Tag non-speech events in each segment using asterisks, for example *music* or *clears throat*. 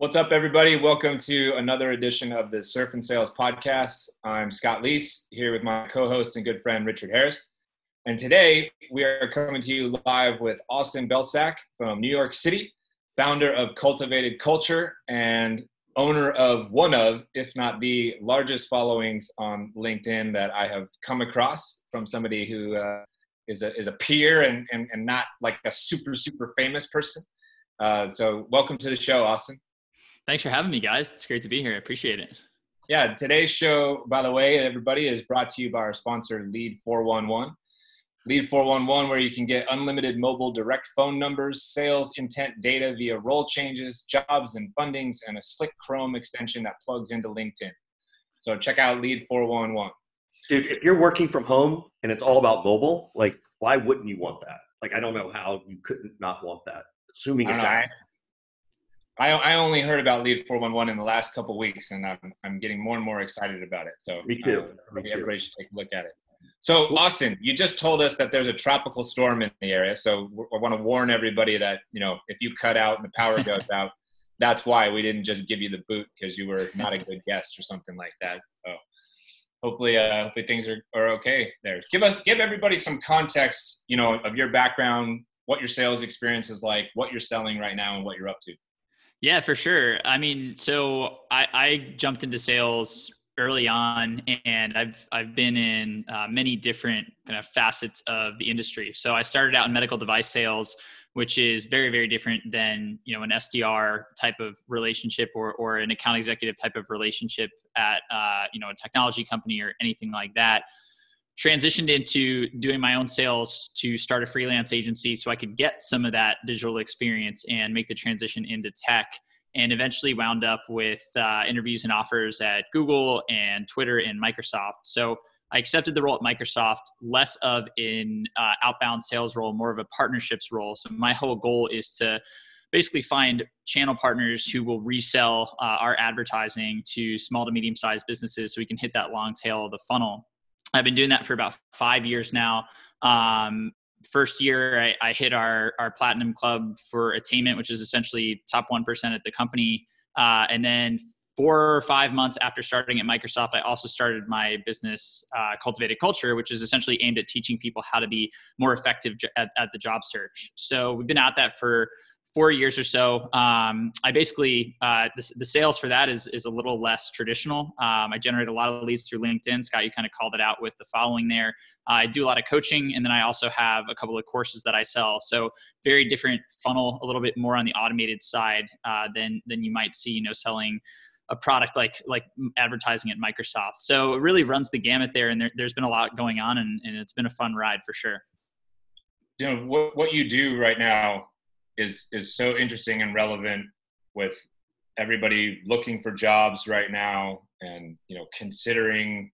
What's up, everybody? Welcome to another edition of the Surf and Sales Podcast. I'm Scott Leese here with my co host and good friend Richard Harris. And today we are coming to you live with Austin Belcak from New York City, founder of Cultivated Culture and owner of one of, if not the largest followings on LinkedIn that I have come across from somebody who uh, is a, is a peer and, and, and not like a super, super famous person. Uh, so, welcome to the show, Austin. Thanks for having me, guys. It's great to be here. I appreciate it. Yeah, today's show, by the way, everybody, is brought to you by our sponsor, Lead 411. Lead 411, where you can get unlimited mobile direct phone numbers, sales intent data via role changes, jobs and fundings, and a slick Chrome extension that plugs into LinkedIn. So check out Lead 411. Dude, if you're working from home and it's all about mobile, like, why wouldn't you want that? Like, I don't know how you couldn't not want that, assuming it's. I, I, I only heard about Lead 411 in the last couple weeks, and I'm, I'm getting more and more excited about it. So me too. Uh, Me everybody too. should take a look at it. So, Austin, you just told us that there's a tropical storm in the area. So, I want to warn everybody that you know if you cut out and the power goes *laughs* out, that's why we didn't just give you the boot because you were not a good guest or something like that. So, hopefully, uh, hopefully things are, are okay there. Give us, give everybody some context, you know, of your background, what your sales experience is like, what you're selling right now, and what you're up to. Yeah, for sure. I mean, so I, I jumped into sales early on, and I've I've been in uh, many different kind of facets of the industry. So I started out in medical device sales, which is very very different than you know an SDR type of relationship or or an account executive type of relationship at uh, you know a technology company or anything like that transitioned into doing my own sales to start a freelance agency so I could get some of that digital experience and make the transition into tech. And eventually wound up with uh, interviews and offers at Google and Twitter and Microsoft. So I accepted the role at Microsoft, less of an uh, outbound sales role, more of a partnerships role. So my whole goal is to basically find channel partners who will resell uh, our advertising to small to medium sized businesses so we can hit that long tail of the funnel. I've been doing that for about five years now. Um, first year, I, I, hit our our platinum club for attainment, which is essentially top one percent at the company. Uh, and then four or five months after starting at Microsoft, I also started my business, uh, Cultivated Culture, which is essentially aimed at teaching people how to be more effective at, at the job search. So we've been at that for four years or so. Um, I basically uh, the, the, sales for that is is a little less traditional. Um, I generate a lot of leads through LinkedIn. Scott, you kind of called it out with the following there. Uh, I do a lot of coaching, and then I also have a couple of courses that I sell. So very different funnel, a little bit more on the automated side uh, than than you might see. You know, selling a product like like advertising at Microsoft. So it really runs the gamut there, and there, has been a lot going on, and, and it's been a fun ride for sure. You know what what you do right now is is so interesting and relevant with everybody looking for jobs right now and you know considering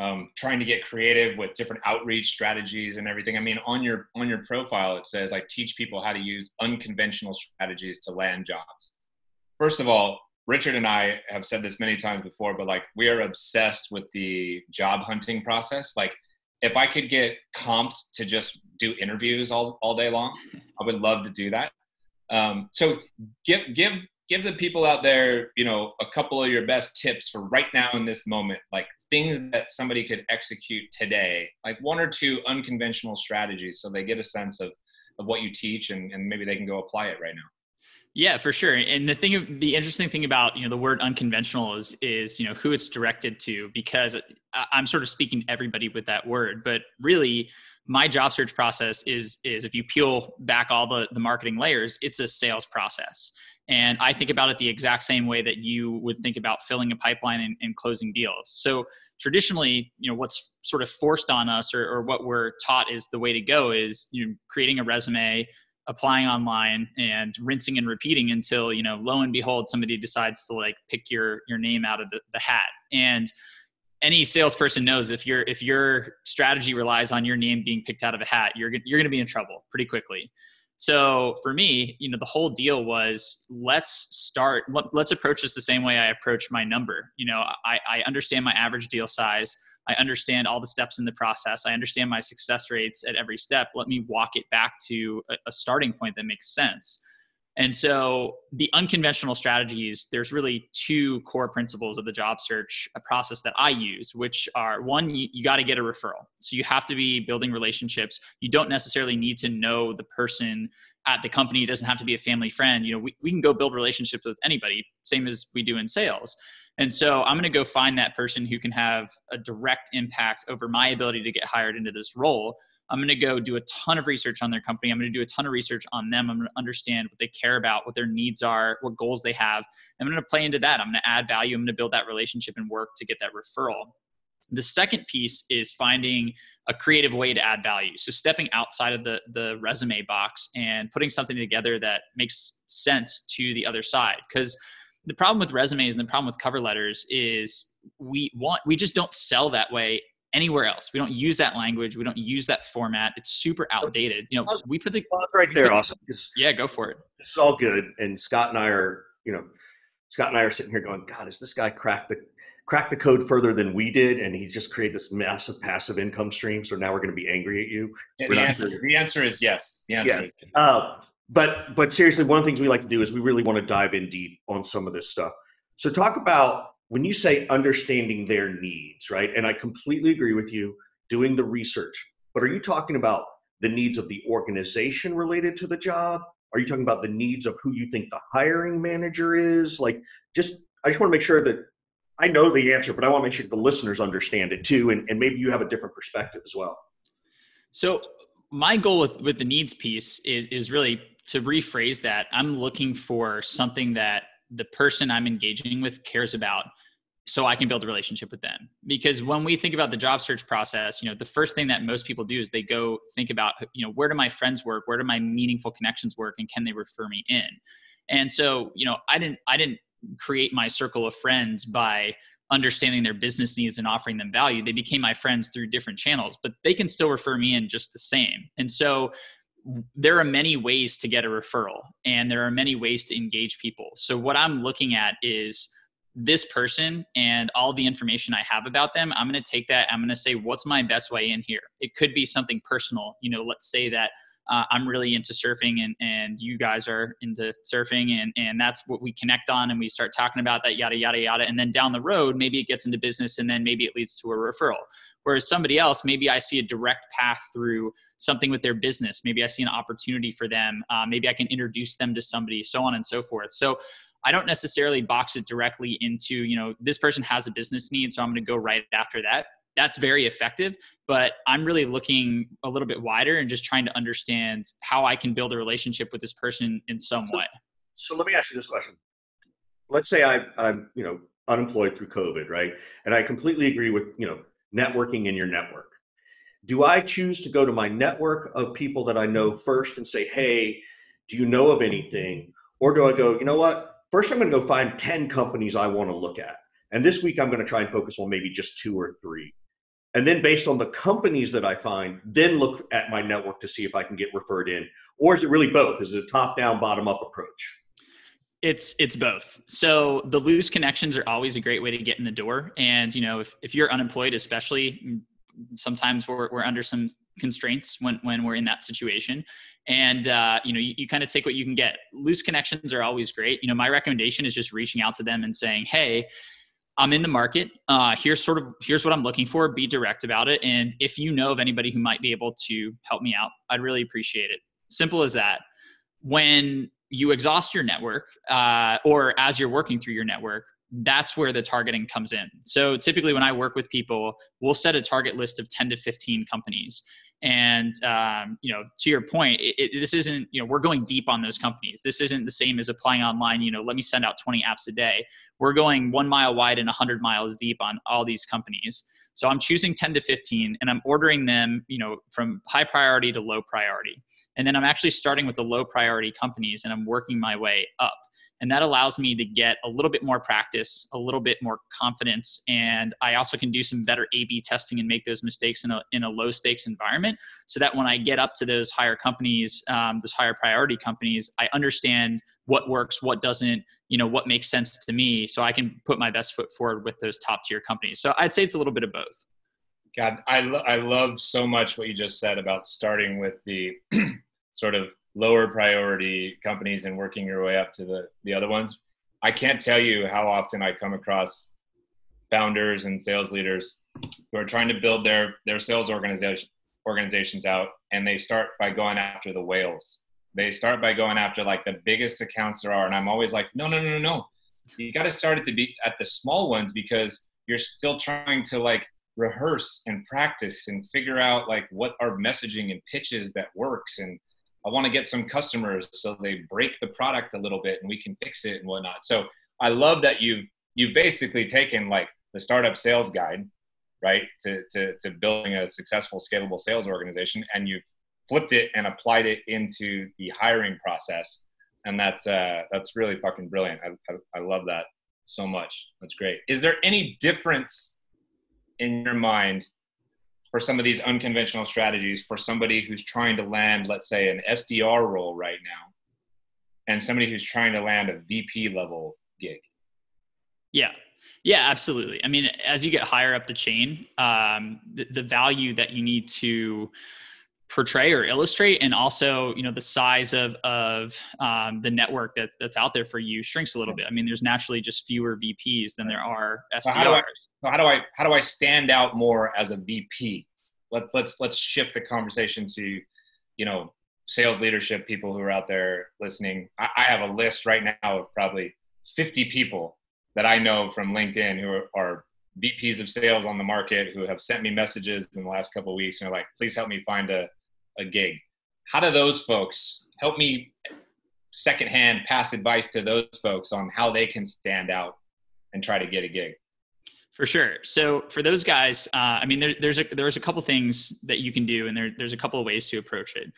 um, trying to get creative with different outreach strategies and everything. I mean on your on your profile it says i teach people how to use unconventional strategies to land jobs. First of all richard and i have said this many times before but like we are obsessed with the job hunting process. Like if I could get comped to just do interviews all, all day long, I would love to do that. Um, so give give give the people out there, you know, a couple of your best tips for right now in this moment, like things that somebody could execute today, like one or two unconventional strategies, so they get a sense of of what you teach and, and maybe they can go apply it right now. Yeah, for sure. And the thing, the interesting thing about you know the word unconventional is is you know who it's directed to because I'm sort of speaking to everybody with that word, but really my job search process is is if you peel back all the the marketing layers, it's a sales process. And I think about it the exact same way that you would think about filling a pipeline and, and closing deals. So traditionally, you know, what's sort of forced on us or, or what we're taught is the way to go is you know, creating a resume, applying online and rinsing and repeating until you know lo and behold somebody decides to like pick your your name out of the, the hat. And any salesperson knows if your if your strategy relies on your name being picked out of a hat you're you're going to be in trouble pretty quickly. So for me you know the whole deal was let's start let, us approach this the same way i approach my number. You know i i understand my average deal size I understand all the steps in the process. I understand my success rates at every step. Let me walk it back to a, a starting point that makes sense. And so the unconventional strategies, there's really two core principles of the job search process that I use, which are one, you, you got to get a referral. So you have to be building relationships. You don't necessarily need to know the person at the company. It doesn't have to be a family friend. You know, we, we can go build relationships with anybody, same as we do in sales. And so I'm going to go find that person who can have a direct impact over my ability to get hired into this role. I'm going to go do a ton of research on their company. I'm going to do a ton of research on them. I'm going to understand what they care about, what their needs are, what goals they have. I'm going to play into that. I'm going to add value. I'm going to build that relationship and work to get that referral. The second piece is finding a creative way to add value. So stepping outside of the the resume box and putting something together that makes sense to the other side. Because the problem with resumes and the problem with cover letters is we want we just don't sell that way anywhere else. We don't use that language. We don't use that format. It's super outdated. You know, we put the pause right there. Awesome. Yeah, go for it. This is all good. And Scott and I are, you know, Scott and I are sitting here going, God, is this guy cracked the cracked the code further than we did, and he just created this massive passive income stream. So now we're going to be angry at you. Yeah, the, answer, the, answer, is yes. The answer yeah. is. Yes. Uh, but but seriously, one of the things we like to do is we really want to dive in deep on some of this stuff. So talk about when you say understanding their needs, right? And I completely agree with you, doing the research. But are you talking about the needs of the organization related to the job? Are you talking about the needs of who you think the hiring manager is? Like, just I just want to make sure that I know the answer, but I want to make sure the listeners understand it too, and, and maybe you have a different perspective as well. So my goal with with the needs piece is is really to rephrase that. I'm looking for something that the person I'm engaging with cares about so I can build a relationship with them. Because when we think about the job search process, you know, the first thing that most people do is they go think about, you know, where do my friends work? Where do my meaningful connections work? And can they refer me in? And so, you know, I didn't, I didn't create my circle of friends by understanding their business needs and offering them value. They became my friends through different channels, but they can still refer me in just the same. And so there are many ways to get a referral and there are many ways to engage people. So what I'm looking at is this person and all the information I have about them, I'm going to take that. I'm going to say, what's my best way in here? It could be something personal. You know, let's say that uh, I'm really into surfing and, and you guys are into surfing and, and that's what we connect on and we start talking about that yada yada yada. And then down the road maybe it gets into business and then maybe it leads to a referral. Whereas somebody else maybe I see a direct path through something with their business. Maybe I see an opportunity for them. Uh, maybe I can introduce them to somebody so on and so forth. So I don't necessarily box it directly into, you know, this person has a business need, so I'm going to go right after that that's very effective but i'm really looking a little bit wider and just trying to understand how i can build a relationship with this person in some way. so let me ask you this question. Let's say I, i'm you know unemployed through covid right? And i completely agree with you know networking in your network. Do i choose to go to my network of people that i know first and say hey do you know of anything? Or do i go you know what? First i'm going to go find 10 companies i want to look at. And this week i'm going to try and focus on maybe just two or three and then based on the companies that I find, then look at my network to see if I can get referred in. Or is it really both? Is it a top down, bottom up approach? It's it's both. So the loose connections are always a great way to get in the door. And you know, if, if you're unemployed, especially mm, sometimes we're, we're under some constraints when, when we're in that situation and uh, you know you, you kind of take what you can get loose connections are always great you know my recommendation is just reaching out to them and saying hey I'm in the market. Uh, here's sort of here's what I'm looking for. Be direct about it. And if you know of anybody who might be able to help me out, I'd really appreciate it. Simple as that. When you exhaust your network, uh, or as you're working through your network, that's where the targeting comes in. So typically, when I work with people, we'll set a target list of 10 to 15 companies and um, you know, to your point, it, it, this isn't you know we're going deep on those companies. This isn't the same as applying online. You know, let me send out 20 apps a day. We're going one mile wide and 100 miles deep on all these companies. So I'm choosing 10 to 15, and I'm ordering them, you know, from high priority to low priority. And then I'm actually starting with the low priority companies, and I'm working my way up and that allows me to get a little bit more practice a little bit more confidence and i also can do some better a b testing and make those mistakes in a, in a low stakes environment so that when i get up to those higher companies um, those higher priority companies i understand what works what doesn't you know what makes sense to me so i can put my best foot forward with those top tier companies. So i'd say it's a little bit of both. God i, lo- I love so much what you just said about starting with the *clears throat* sort of lower priority companies and working your way up to the the other ones. I can't tell you how often I come across founders and sales leaders who are trying to build their their sales organization organizations out and they start by going after the whales they start by going after like the biggest accounts there are and i'm always like no no no no no you got to start at the at the small ones because you're still trying to like rehearse and practice and figure out like what are messaging and pitches that works and i want to get some customers so they break the product a little bit and we can fix it and whatnot. So i love that you've you've basically taken like the startup sales guide right to, to, to building a successful scalable sales organization and you've flipped it and applied it into the hiring process. And that's uh, that's really fucking brilliant. I, I, I love that so much. That's great. Is there any difference in your mind for some of these unconventional strategies for somebody who's trying to land let's say an sdr role right now and somebody who's trying to land a vp level gig yeah yeah, absolutely. I mean, as you get higher up the chain, um, the, the value that you need to portray or illustrate and also you know the size of of um, the network that, that's out there for you shrinks a little bit. I mean there's naturally just fewer vps than there are SDRs. So how, do I, so how do i how do i stand out more as a vp Let, let's let's shift the conversation to you know sales leadership people who are out there listening. I, I have a list right now of probably 50 people that I know from LinkedIn who are, are VPs of sales on the market who have sent me messages in the last couple of weeks and are like, please help me find a, a gig. How do those folks help me secondhand pass advice to those folks on how they can stand out and try to get a gig? For sure. So for those guys, uh, I mean, there, there's a there's a couple things that you can do, and there, there's a couple of ways to approach it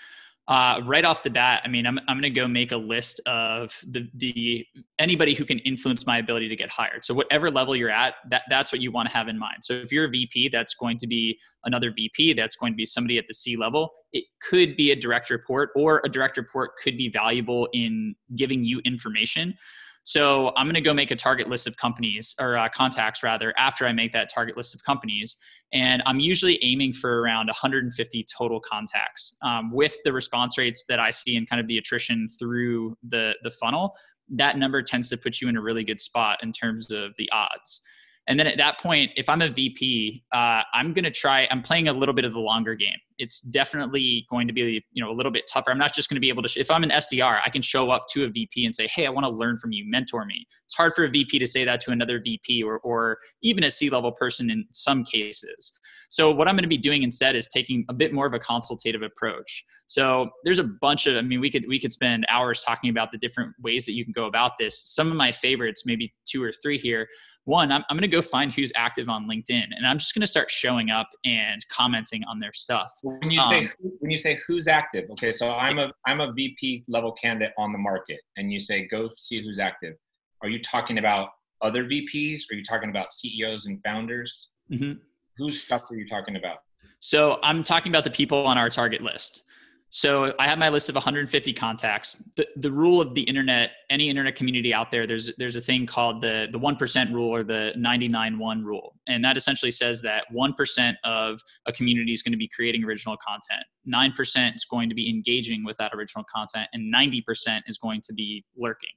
uh, right off the bat, I mean, I'm, I'm going to go make a list of the, the anybody who can influence my ability to get hired. So whatever level you're at, that, that's what you want to have in mind. So if you're a VP, that's going to be another VP. That's going to be somebody at the C level. It could be a direct report, or a direct report could be valuable in giving you information. So I'm going to go make a target list of companies or uh, contacts rather after I make that target list of companies. And I'm usually aiming for around 150 total contacts um, with the response rates that I see and kind of the attrition through the, the funnel. That number tends to put you in a really good spot in terms of the odds. And then at that point, if I'm a VP, uh, I'm going to try, I'm playing a little bit of the longer game. It's definitely going to be, you know, a little bit tougher. I'm not just going to be able to, sh- if I'm an SDR, I can show up to a VP and say, Hey, I want to learn from you, mentor me. It's hard for a VP to say that to another VP or, or even a C level person in some cases. So what I'm going to be doing instead is taking a bit more of a consultative approach. So there's a bunch of, I mean, we could, we could spend hours talking about the different ways that you can go about this. Some of my favorites, maybe two or three here, one, I'm, I'm going to go find who's active on LinkedIn, and I'm just going to start showing up and commenting on their stuff. When you um, say when you say who's active, okay, so I'm a I'm a VP level candidate on the market, and you say go see who's active. Are you talking about other VPs? Are you talking about CEOs and founders? Mm-hmm. Whose stuff are you talking about? So I'm talking about the people on our target list. So I have my list of 150 contacts. The, the rule of the internet, any internet community out there, there's there's a thing called the the one percent rule or the 99-1 rule, and that essentially says that one percent of a community is going to be creating original content, nine percent is going to be engaging with that original content, and 90 percent is going to be lurking.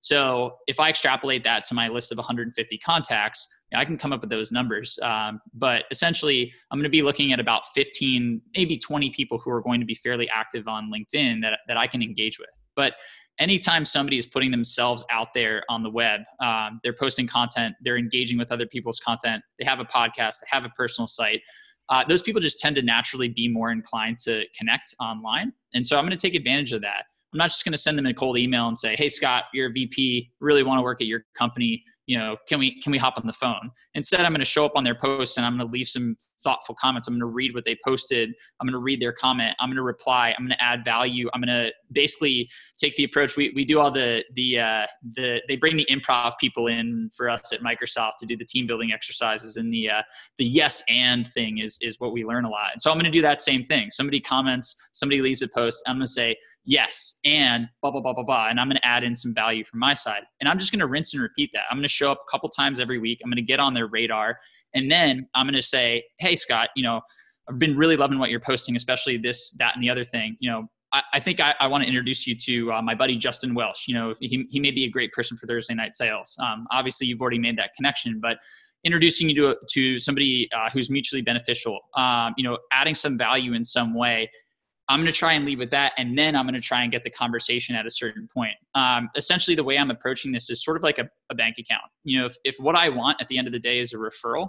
So if I extrapolate that to my list of 150 contacts, I can come up with those numbers. Um, but essentially, I'm going to be looking at about 15, maybe 20 people who are going to be fairly active on LinkedIn that, that I can engage with. But anytime somebody is putting themselves out there on the web, um, they're posting content, they're engaging with other people's content, they have a podcast, they have a personal site. Uh, those people just tend to naturally be more inclined to connect online. And so I'm going to take advantage of that. I'm not just going to send them a cold email and say, "Hey Scott, you're a VP, really want to work at your company you know, can we can we hop on the phone? Instead, I'm going to show up on their post and I'm going to leave some thoughtful comments. I'm going to read what they posted. I'm going to read their comment. I'm going to reply. I'm going to add value. I'm going to basically take the approach. We, we do all the the uh, the they bring the improv people in for us at Microsoft to do the team building exercises and the uh, the yes and thing is is what we learn a lot. And so I'm going to do that same thing. Somebody comments. Somebody leaves a post. I'm going to say yes and blah blah blah blah blah and i'm going to add in some value from my side and i'm just going to rinse and repeat that i'm going to show up a couple times every week i'm going to get on their radar and then i'm going to say hey scott you know i've been really loving what you're posting especially this that and the other thing you know I, I think I, I want to introduce you to uh, my buddy Justin Welsh. You know, he, he may be a great person for Thursday night sales. Um, obviously, you've already made that connection, but introducing you to to somebody uh, who's mutually beneficial. Um, you know, adding some value in some way. I'm going to try and lead with that, and then I'm going to try and get the conversation at a certain point. Um, essentially, the way I'm approaching this is sort of like a, a bank account. You know, if, if what I want at the end of the day is a referral,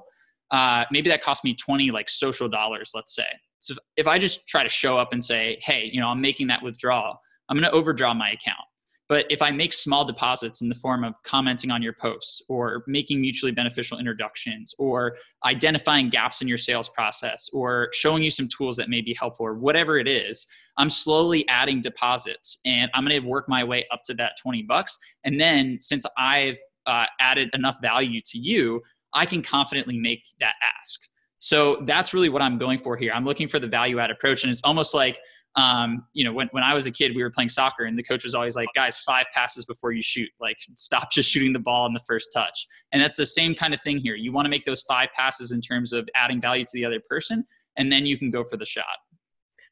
uh, maybe that costs me 20 like social dollars, let's say. So if, if I just try to show up and say, hey, you know, I'm making that withdrawal, I'm going to overdraw my account. But if I make small deposits in the form of commenting on your posts or making mutually beneficial introductions or identifying gaps in your sales process or showing you some tools that may be helpful or whatever it is, I'm slowly adding deposits and I'm going to work my way up to that 20 bucks. And then since I've uh, added enough value to you, I can confidently make that ask. So that's really what I'm going for here. I'm looking for the value add approach. And it's almost like, um, you know, when, when I was a kid, we were playing soccer and the coach was always like, guys, five passes before you shoot. Like, *laughs* stop just shooting the ball on the first touch. And that's the same kind of thing here. You want to make those five passes in terms of adding value to the other person, and then you can go for the shot.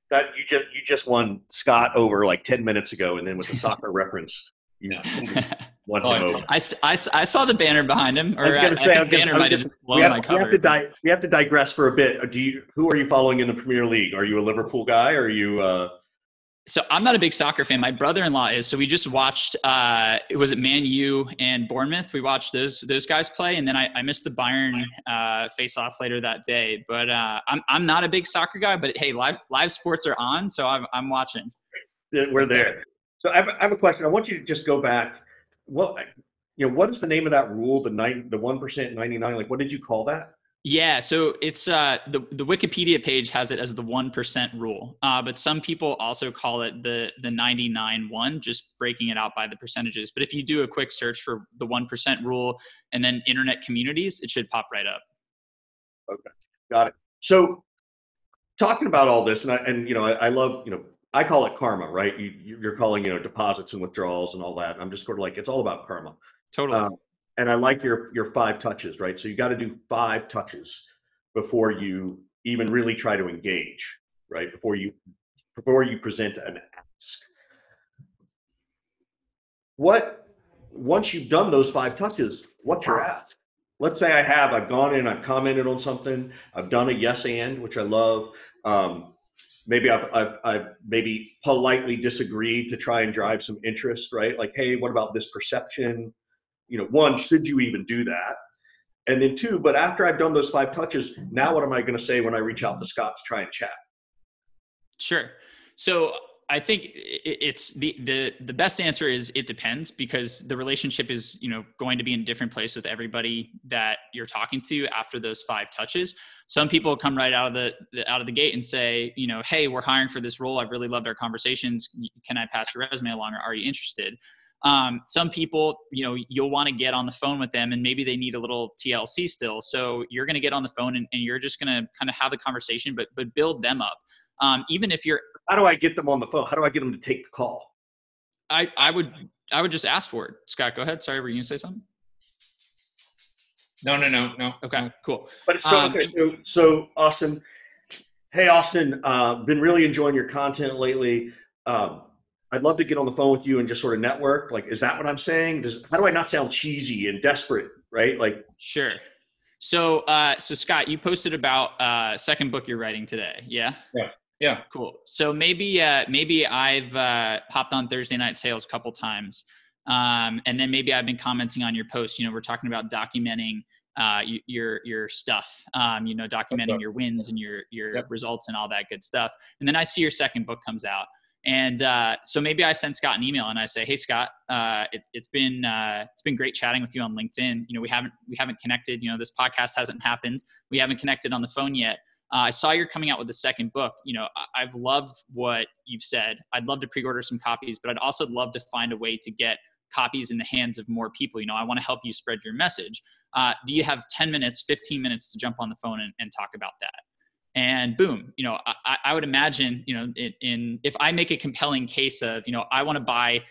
That you just you just won Scott over like ten minutes ago, and then with the soccer *laughs* reference, you *laughs* know, won him over. I, I, I saw the banner behind him. Or I was going to say, I banner might have just blown we have, my cover. We have, to di- we have to digress for a bit. Do you? Who are you following in the Premier League? Are you a Liverpool guy? Or are you? Uh... So I'm not a big soccer fan. My brother-in-law is. So we just watched. Uh, was it Man U and Bournemouth? We watched those those guys play, and then I, I missed the Bayern uh, face-off later that day. But uh, I'm I'm not a big soccer guy. But hey, live live sports are on, so I'm I'm watching. We're there. So I have, I have a question. I want you to just go back. Well, you know, what is the name of that rule? The nine, the one percent, ninety nine. Like, what did you call that? Yeah, so it's uh, the the Wikipedia page has it as the one percent rule, uh, but some people also call it the the ninety nine one, just breaking it out by the percentages. But if you do a quick search for the one percent rule and then internet communities, it should pop right up. Okay, got it. So talking about all this, and I and you know I, I love you know I call it karma, right? You, you're calling, you know, deposits and withdrawals and all that. I'm just sort of like, it's all about karma. Totally. Um, and I like your your five touches, right? So you got to do five touches before you even really try to engage, right? Before you before you present an ask. What once you've done those five touches, what's your ask? Let's say I have, I've gone in, I've commented on something, I've done a yes and, which I love. Um, maybe I've, I've, I've maybe politely disagreed to try and drive some interest, right? Like, hey, what about this perception? You know, one, should you even do that? And then two, but after I've done those five touches, now what am I going to say when I reach out to Scott to try and chat? Sure. So I think it's the the the best answer is it depends because the relationship is you know going to be in a different place with everybody that you're talking to after those five touches. Some people come right out of the, the out of the gate and say, you know, hey, we're hiring for this role. I've really loved our conversations. Can I pass your resume along, or are you interested? Um, some people, you know, you'll want to get on the phone with them, and maybe they need a little TLC still. So you're going to get on the phone and, and you're just going to kind of have the conversation, but but build them up. Um, even if you're how do I get them on the phone? How do I get them to take the call? I, I would I would just ask for it. Scott, go ahead. Sorry, were you gonna say something? No, no, no, no. Okay, cool. But so um, okay, so, so Austin, hey Austin, uh, been really enjoying your content lately. Um, I'd love to get on the phone with you and just sort of network. Like, is that what I'm saying? Does how do I not sound cheesy and desperate? Right? Like, sure. So, uh, so Scott, you posted about uh, second book you're writing today. Yeah. Yeah. Yeah. Cool. So maybe uh, maybe I've uh, hopped on Thursday night sales a couple times, um, and then maybe I've been commenting on your post. You know, we're talking about documenting uh, your your stuff. Um, you know, documenting your wins and your your yep. results and all that good stuff. And then I see your second book comes out, and uh, so maybe I send Scott an email and I say, "Hey Scott, uh, it, has been uh, it's been great chatting with you on LinkedIn. You know, we haven't we haven't connected. You know, this podcast hasn't happened. We haven't connected on the phone yet." Uh, I saw you're coming out with the second book. You know, I- have loved what you've said. I'd love to pre-order some copies, but I'd also love to find a way to get copies in the hands of more people. You know, I want to help you spread your message. Uh, do you have 10 minutes, 15 minutes to jump on the phone and, and talk about that? And boom, you know, I, I would imagine, you know, in, in if I make a compelling case of, you know, I want to buy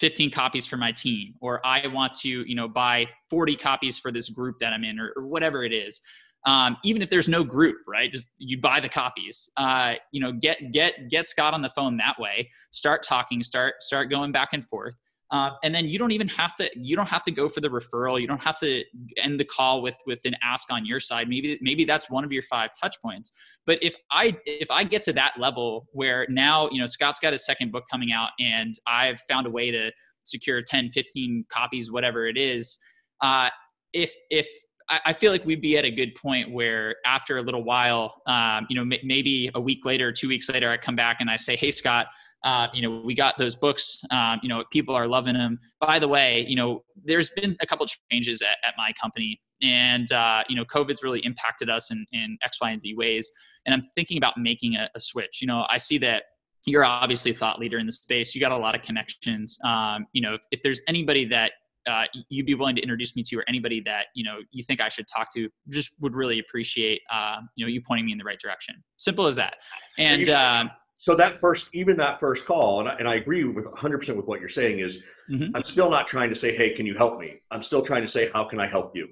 15 copies for my team, or I want to, you know, buy 40 copies for this group that I'm in, or, or whatever it is um, even if there's no group, right? Just you buy the copies. Uh, you know, get get get Scott on the phone that way. Start talking. Start start going back and forth. Uh, and then you don't even have to you don't have to go for the referral you don't have to end the call with with an ask on your side maybe maybe that's one of your five touch points but if i if i get to that level where now you know scott's got his second book coming out and i've found a way to secure 10 15 copies whatever it is uh, if if I feel like we'd be at a good point where after a little while, um, you know, m- maybe a week later, two weeks later, I come back and I say, "Hey, Scott, uh, you know, we got those books. Um, you know, people are loving them. By the way, you know, there's been a couple changes at, at my company, and uh, you know, COVID's really impacted us in, in X, Y, and Z ways. And I'm thinking about making a, a switch. You know, I see that you're obviously a thought leader in the space. You got a lot of connections. Um, you know, if, if there's anybody that uh, you'd be willing to introduce me to, or anybody that you know you think I should talk to, just would really appreciate uh, you know you pointing me in the right direction. Simple as that. And so, um, so that first, even that first call, and I, and I agree with 100% with what you're saying. Is mm-hmm. I'm still not trying to say, hey, can you help me? I'm still trying to say, how can I help you?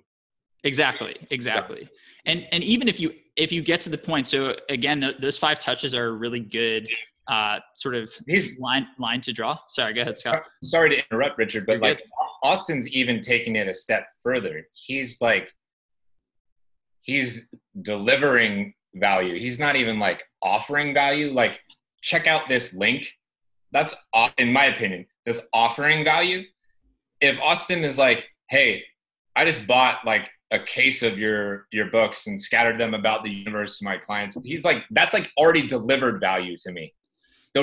Exactly, exactly. Yeah. And and even if you if you get to the point, so again, th- those five touches are really good uh, sort of line line to draw. Sorry, go ahead, Scott. Sorry to interrupt, Richard, but You're like good. Austin's even taking it a step further. He's like he's delivering value. He's not even like offering value. Like, check out this link. That's in my opinion, that's offering value. If Austin is like, hey, I just bought like a case of your your books and scattered them about the universe to my clients, he's like, that's like already delivered value to me.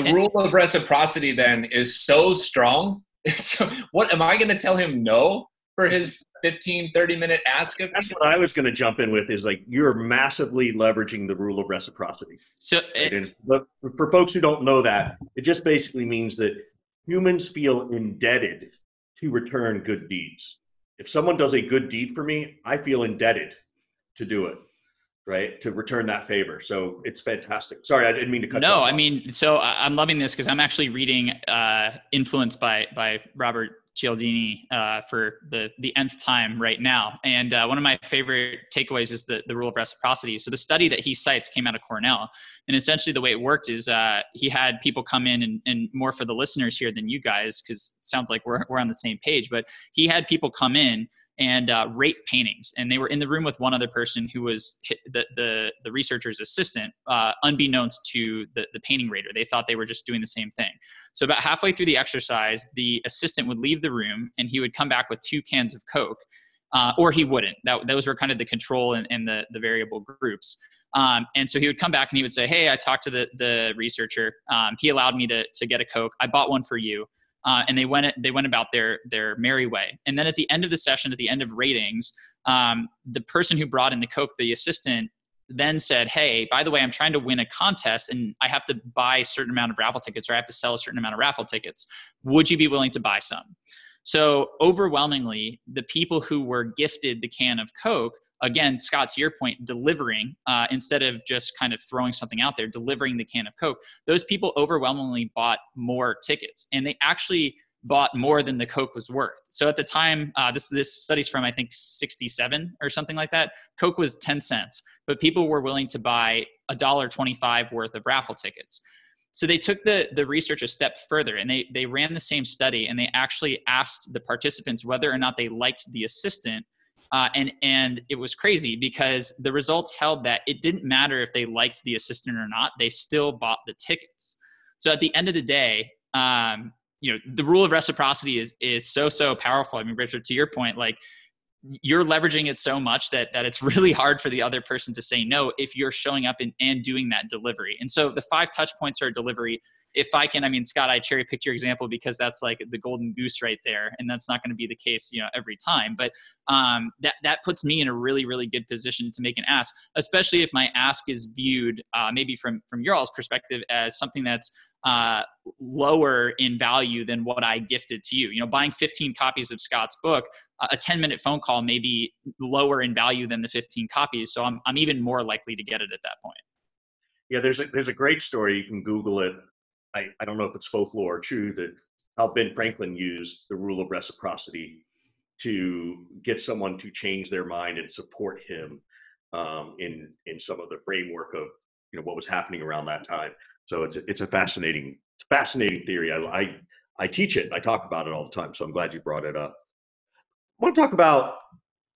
The rule of reciprocity then is so strong. *laughs* so what am I going to tell him no for his 15, 30 minute ask of That's what I was going to jump in with is like you're massively leveraging the rule of reciprocity. So, it, but for folks who don't know that, it just basically means that humans feel indebted to return good deeds. If someone does a good deed for me, I feel indebted to do it right to return that favor so it's fantastic sorry i didn't mean to cut you. no i mean so i'm loving this because i'm actually reading uh influenced by by robert Cialdini uh, for the the nth time right now. And uh, one of my favorite takeaways is the the rule of reciprocity. So the study that he cites came out of Cornell, and essentially the way it worked is uh, he had people come in and, and more for the listeners here than you guys because it sounds like we're we're on the same page. But he had people come in and uh, rate paintings. And they were in the room with one other person who was the, the, the researcher's assistant, uh, unbeknownst to the, the painting rater. They thought they were just doing the same thing. So, about halfway through the exercise, the assistant would leave the room and he would come back with two cans of Coke. Uh, or he wouldn't. That, those were kind of the control and, and the, the variable groups. Um, and so he would come back and he would say, Hey, I talked to the, the researcher. Um, he allowed me to, to get a Coke. I bought one for you uh, and they went they went about their their merry way. And then at the end of the session, at the end of ratings, um, the person who brought in the coke, the assistant, then said, "Hey, by the way, I'm trying to win a contest, and I have to buy a certain amount of raffle tickets, or I have to sell a certain amount of raffle tickets. Would you be willing to buy some?" So overwhelmingly, the people who were gifted the can of Coke again, Scott, to your point, delivering uh, instead of just kind of throwing something out there, delivering the can of Coke, those people overwhelmingly bought more tickets and they actually bought more than the Coke was worth. So at the time, uh, this this study's from I think '67 or something like that. Coke was 10 cents, but people were willing to buy a dollar 25 worth of raffle tickets. So they took the the research a step further, and they they ran the same study, and they actually asked the participants whether or not they liked the assistant uh, and and it was crazy because the results held that it didn't matter if they liked the assistant or not; they still bought the tickets. So at the end of the day, um, you know, the rule of reciprocity is is so so powerful. I mean, Richard, to your point, like you're leveraging it so much that that it's really hard for the other person to say no if you're showing up and, and doing that delivery. And so the five touch points are delivery if I can, I mean, Scott, I cherry picked your example because that's like the golden goose right there, and that's not going to be the case, you know, every time. But um, that that puts me in a really, really good position to make an ask, especially if my ask is viewed uh, maybe from from your all's perspective as something that's uh, lower in value than what I gifted to you. You know, buying 15 copies of Scott's book, a 10 minute phone call may be lower in value than the 15 copies. So I'm, I'm even more likely to get it at that point. Yeah, there's a, there's a great story. You can Google it. I, I don't know if it's folklore or true that how Ben Franklin used the rule of reciprocity to get someone to change their mind and support him. um, in in some of the framework of you know what was happening around that time. So it's a, it's a fascinating it's a fascinating theory. I, I I teach it. I talk about it all the time. So I'm glad you brought it up. I want to talk about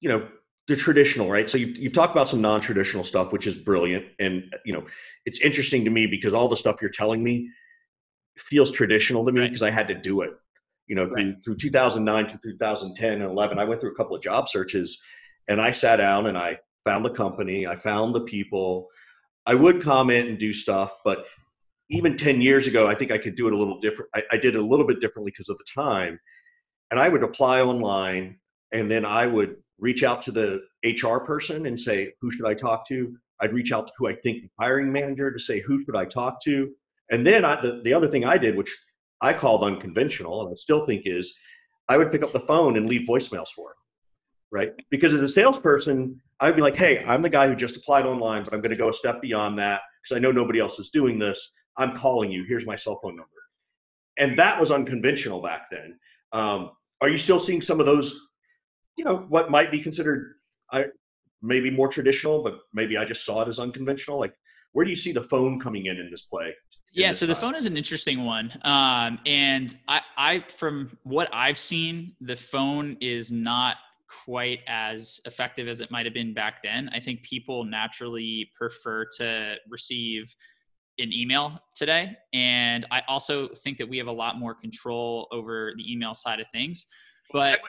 you know the traditional, right? So you you talk about some non-traditional stuff, which is brilliant, and you know it's interesting to me because all the stuff you're telling me feels traditional to me because right. I had to do it. You know, right. through, through 2009 to 2010 and 11, I went through a couple of job searches, and I sat down and I found the company, I found the people. I would comment and do stuff, but even 10 years ago, I think I could do it a little different. I, I did it a little bit differently because of the time. And I would apply online and then I would reach out to the HR person and say, who should I talk to? I'd reach out to who I think the hiring manager to say, who should I talk to? And then I, the, the other thing I did, which I called unconventional, and I still think is, I would pick up the phone and leave voicemails for them, right? Because as a salesperson, I'd be like, hey, I'm the guy who just applied online, but I'm going to go a step beyond that because I know nobody else is doing this. I'm calling you. Here's my cell phone number. And that was unconventional back then. Um, are you still seeing some of those, you know, what might be considered I, maybe more traditional, but maybe I just saw it as unconventional? Like, where do you see the phone coming in in this play? yeah, so the phone is an interesting one, um, and I, I, from what I've seen, the phone is not quite as effective as it might have been back then. I think people naturally prefer to receive an email today, and I also think that we have a lot more control over the email side of things. But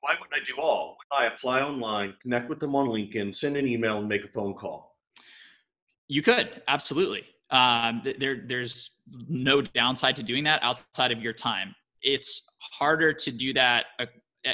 why wouldn't I do all? I apply online, connect with them on LinkedIn, send an email, and make a phone call. You could absolutely. Um, there, there's no downside to doing that outside of your time. It's harder to do that. Uh,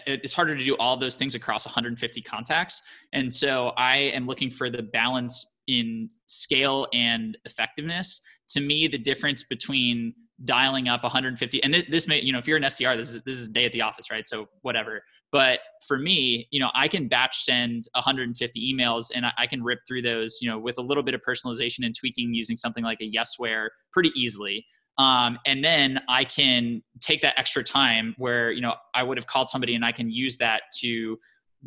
it's harder to do all those things across 150 contacts. And so I am looking for the balance in scale and effectiveness. To me, the difference between dialing up 150 and this may you know if you're an SDR this is this is day at the office right? So whatever. But for me you know I can batch send 150 emails and I, I can rip through those you know with a little bit of personalization and tweaking using something like a Yesware pretty easily. Um, and then I can take that extra time where you know I would have called somebody and I can use that to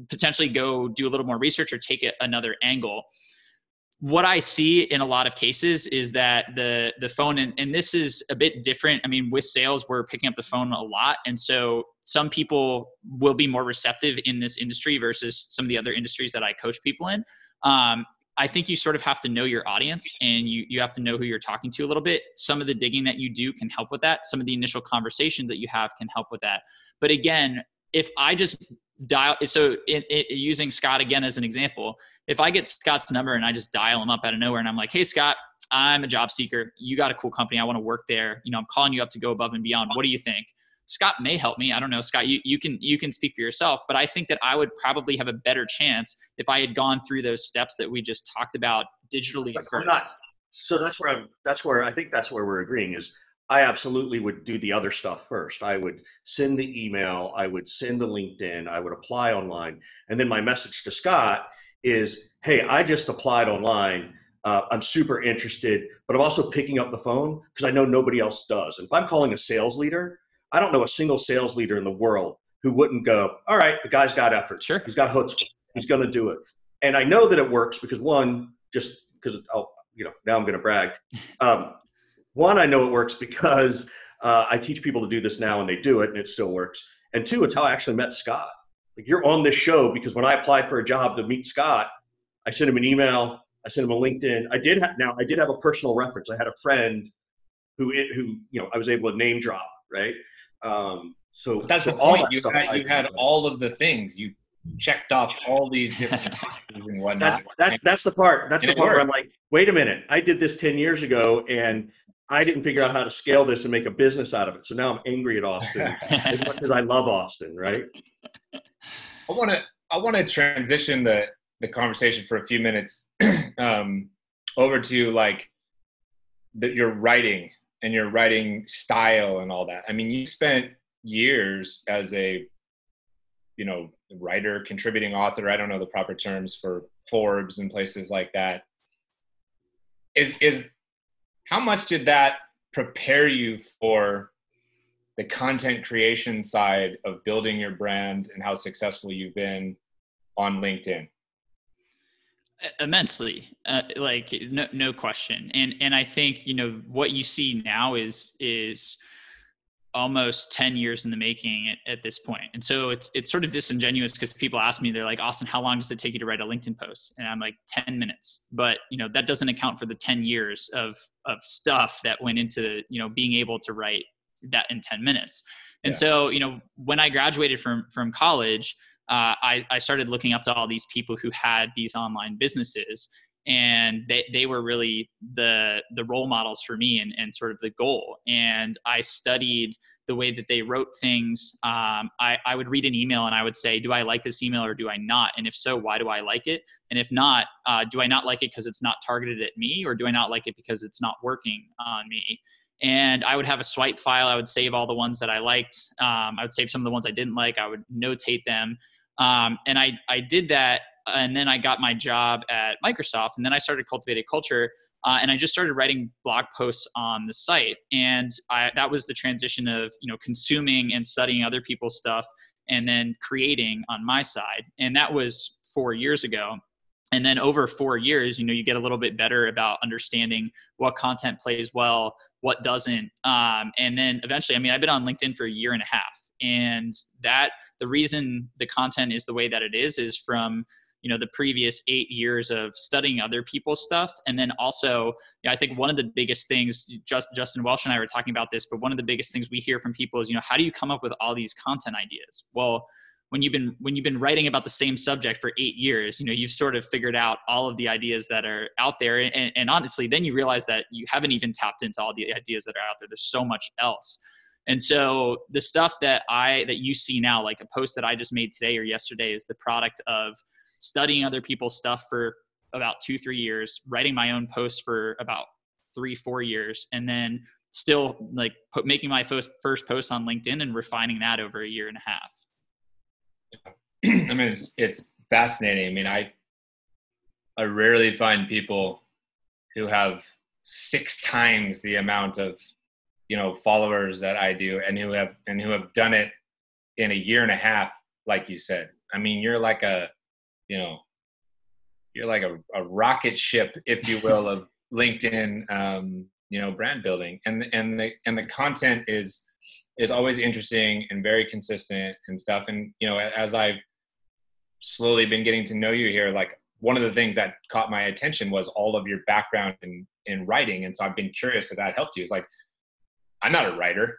potentially go do a little more research or take it another angle what I see in a lot of cases is that the the phone and, and this is a bit different. I mean, with sales, we're picking up the phone a lot, and so some people will be more receptive in this industry versus some of the other industries that I coach people in. Um, I think you sort of have to know your audience and you you have to know who you're talking to a little bit. Some of the digging that you do can help with that. Some of the initial conversations that you have can help with that. But again, if I just dial so it, it, using scott again as an example if i get scott's number and i just dial him up out of nowhere and i'm like hey scott i'm a job seeker. You got a cool company. I want to work there. You know i'm calling you up to go above and beyond. What do you think? Scott may help me. I don't know. Scott you, you can you can speak for yourself but i think that i would probably have a better chance if i had gone through those steps that we just talked about digitally first. not, so that's where i'm that's where i think that's where we're agreeing is I absolutely would do the other stuff first. I would send the email, I would send the LinkedIn, I would apply online. And then my message to Scott is hey, I just applied online. Uh, I'm super interested, but I'm also picking up the phone because I know nobody else does. And if I'm calling a sales leader, I don't know a single sales leader in the world who wouldn't go, all right, the guy's got effort. Sure. He's got hooks. He's going to do it. And I know that it works because one, just because, oh, you know, now I'm going to brag. Um, one, I know it works because uh, I teach people to do this now and they do it and it still works. And two, it's how I actually met Scott. Like you're on this show because when I applied for a job to meet Scott, I sent him an email, I sent him a LinkedIn. I did have, now I did have a personal reference. I had a friend who it, who you know I was able to name drop right. Um, so but that's so the point. you had you had all of the things you checked off all these different *laughs* boxes and whatnot. That's that's that's the part. That's the part worked. where I'm like, wait a minute, I did this ten years ago, and I didn't figure out how to scale this and make a business out of it. So now I'm angry at Austin *laughs* as much as I love Austin, right? I want to I want to transition the the conversation for a few minutes *clears throat* um, over to like the, your writing and your writing style and all that. I mean, you spent years as a you know writer, contributing author. I don't know the proper terms for Forbes and places like that. Is is how much did that prepare you for the content creation side of building your brand and how successful you've been on LinkedIn? immensely uh, like no, no question and and i think you know what you see now is is almost 10 years in the making at, at this point. And so it's it's sort of disingenuous because people ask me they're like austin how long does it take you to write a linkedin post? And i'm like 10 minutes. But you know that doesn't account for the 10 years of of stuff that went into you know being able to write that in 10 minutes. And yeah. so you know when i graduated from from college uh, I, I started looking up to all these people who had these online businesses and they, they were really the the role models for me and, and sort of the goal. And i studied the way that they wrote things. Um, I, I would read an email and i would say do i like this email or do i not? And if so why do i like it? And if not uh, do i not like it because it's not targeted at me or do i not like it because it's not working on me? And i would have a swipe file. I would save all the ones that i liked. Um, i would save some of the ones i didn't like. I would notate them. Um, and I, I did that and then I got my job at Microsoft, and then I started Cultivated Culture, uh, and I just started writing blog posts on the site, and I, that was the transition of you know consuming and studying other people's stuff, and then creating on my side, and that was four years ago. And then over four years, you know, you get a little bit better about understanding what content plays well, what doesn't, um, and then eventually, I mean, I've been on LinkedIn for a year and a half, and that the reason the content is the way that it is is from you know the previous eight years of studying other people's stuff. And then also you know, i think one of the biggest things just justin welsh and i were talking about this but one of the biggest things we hear from people is you know how do you come up with all these content ideas? Well when you've been when you've been writing about the same subject for eight years you know you've sort of figured out all of the ideas that are out there. And, and honestly then you realize that you haven't even tapped into all the ideas that are out there. There's so much else. And so the stuff that i that you see now like a post that i just made today or yesterday is the product of studying other people's stuff for about two, three years, writing my own posts for about three, four years, and then still like put, making my first, first post on LinkedIn and refining that over a year and a half. *clears throat* I mean, it's, it's fascinating. I mean, I, I rarely find people who have six times the amount of, you know, followers that I do and who have, and who have done it in a year and a half, like you said. I mean, you're like a, you know you're like a, a rocket ship if you will of *laughs* linkedin um, you know brand building. And and the and the content is is always interesting and very consistent and stuff. And you know as i've slowly been getting to know you here like one of the things that caught my attention was all of your background in in writing. And so i've been curious if that helped you. It's like i'm not a writer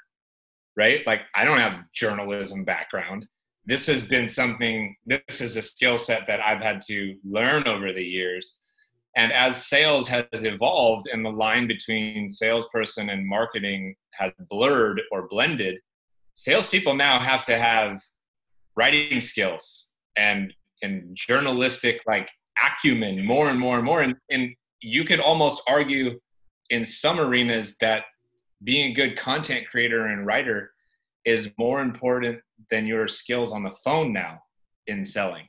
right? Like i don't have journalism background this has been something this is a skill set that i've had to learn over the years. And as sales has evolved and the line between salesperson and marketing has blurred or blended salespeople now have to have writing skills and and journalistic like acumen more and more and more. And, and you could almost argue in some arenas that being a good content creator and writer is more important than your skills on the phone now in selling.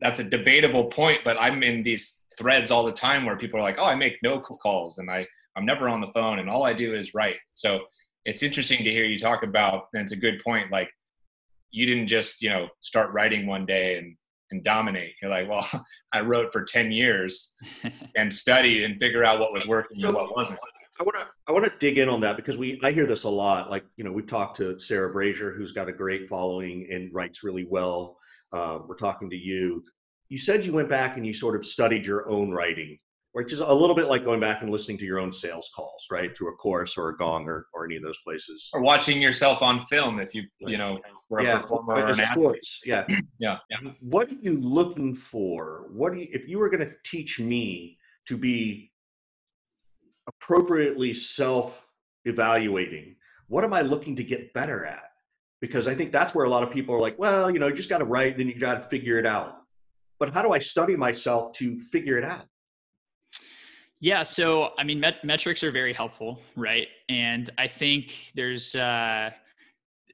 That's a debatable point, but I'm in these threads all the time where people are like, "Oh, I make no calls and I I'm never on the phone and all I do is write." So it's interesting to hear you talk about, and it's a good point. Like you didn't just you know start writing one day and and dominate. You're like, well, *laughs* I wrote for ten years *laughs* and studied and figure out what was working and what wasn't. I want to I want to dig in on that because we I hear this a lot. Like you know, we've talked to Sarah Brazier, who's got a great following and writes really well. Uh, we're talking to you. You said you went back and you sort of studied your own writing, which is a little bit like going back and listening to your own sales calls, right, through a Chorus or a Gong or, or any of those places. Or watching yourself on film if you you know were a yeah, performer or an sports. Yeah. *clears throat* yeah. Yeah. What are you looking for? What do you, if you were going to teach me to be appropriately self evaluating. What am I looking to get better at? Because I think that's where a lot of people are like, well, you know, you just got to write, then you got to figure it out. But how do I study myself to figure it out? Yeah, so I mean, met- metrics are very helpful, right? And I think there's uh,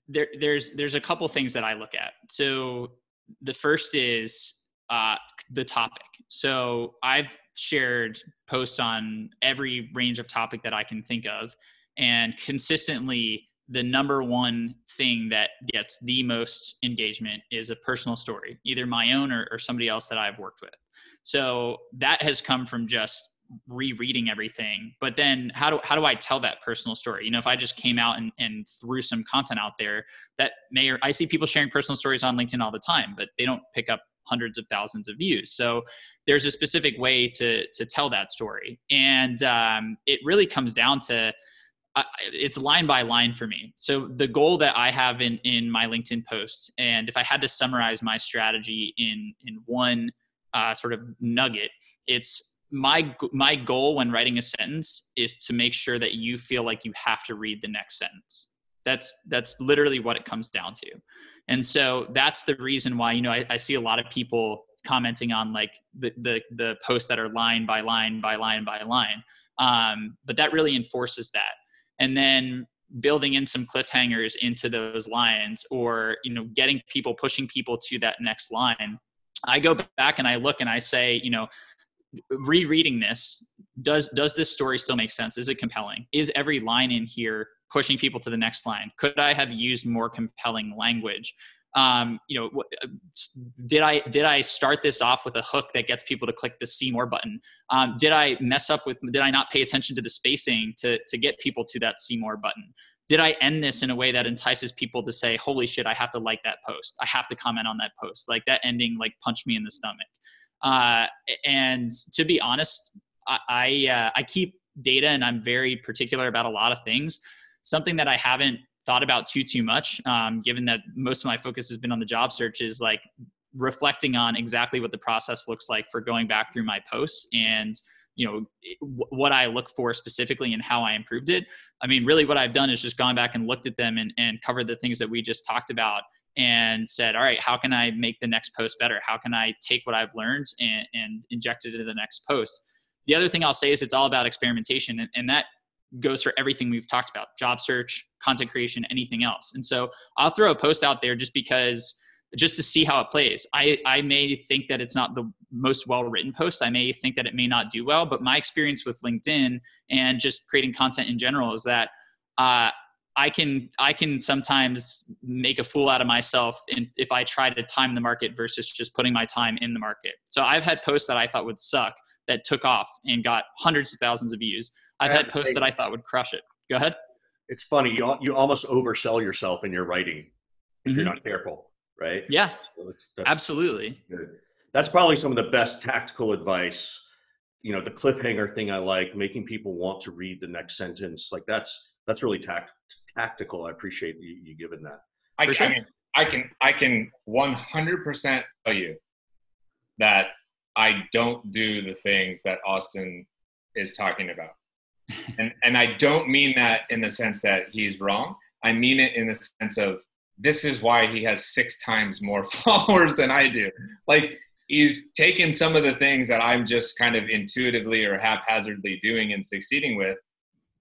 there there's there's a couple things that I look at. So the first is uh, the topic. So I've shared posts on every range of topic that I can think of, and consistently the number one thing that gets the most engagement is a personal story, either my own or, or somebody else that I've worked with. So that has come from just rereading everything. But then how do how do i tell that personal story? You know if i just came out and, and threw some content out there that may or i see people sharing personal stories on linkedin all the time but they don't pick up hundreds of thousands of views. So there's a specific way to to tell that story. And um, it really comes down to uh, it's line by line for me. So the goal that i have in in my linkedin posts and if i had to summarize my strategy in in one uh, sort of nugget it's my my goal when writing a sentence is to make sure that you feel like you have to read the next sentence. That's that's literally what it comes down to and so that's the reason why you know i, I see a lot of people commenting on like the, the the posts that are line by line by line by line. Um, but that really enforces that. And then building in some cliffhangers into those lines or you know getting people pushing people to that next line. I go back and i look and i say you know rereading this does does this story still make sense? Is it compelling? Is every line in here pushing people to the next line? Could i have used more compelling language? Um, you know uh, did i did i start this off with a hook that gets people to click the see more button? Um, did i mess up with did i not pay attention to the spacing to to get people to that see more button? Did i end this in a way that entices people to say holy shit i have to like that post. I have to comment on that post. Like that ending like punched me in the stomach. Uh, and to be honest, I I, uh, I keep data and I'm very particular about a lot of things. Something that I haven't thought about too too much, um, given that most of my focus has been on the job search, is like reflecting on exactly what the process looks like for going back through my posts and you know what i look for specifically and how i improved it i mean really what i've done is just gone back and looked at them and, and covered the things that we just talked about and said, all right, how can I make the next post better? How can I take what I've learned and, and inject it into the next post? The other thing I'll say is it's all about experimentation, and, and that goes for everything we've talked about job search, content creation, anything else. And so I'll throw a post out there just because just to see how it plays. I, I may think that it's not the most well written post. I may think that it may not do well, but my experience with LinkedIn and just creating content in general is that uh, I can I can sometimes make a fool out of myself in, if I try to time the market versus just putting my time in the market. So I've had posts that I thought would suck that took off and got hundreds of thousands of views. I've had posts that I thought would crush it. Go ahead. It's funny you you almost oversell yourself in your writing if mm-hmm. you're not careful, right? Yeah, so that's, that's Absolutely. Good. That's probably some of the best tactical advice. You know, the cliffhanger thing I like, making people want to read the next sentence. Like that's that's really tact tactical. I appreciate you, you giving that. I can, sure. I can, I can 100% tell you that I don't do the things that Austin is talking about. And, and I don't mean that in the sense that he's wrong. I mean it in the sense of this is why he has six times more *laughs* followers than I do. Like he's taken some of the things that I'm just kind of intuitively or haphazardly doing and succeeding with,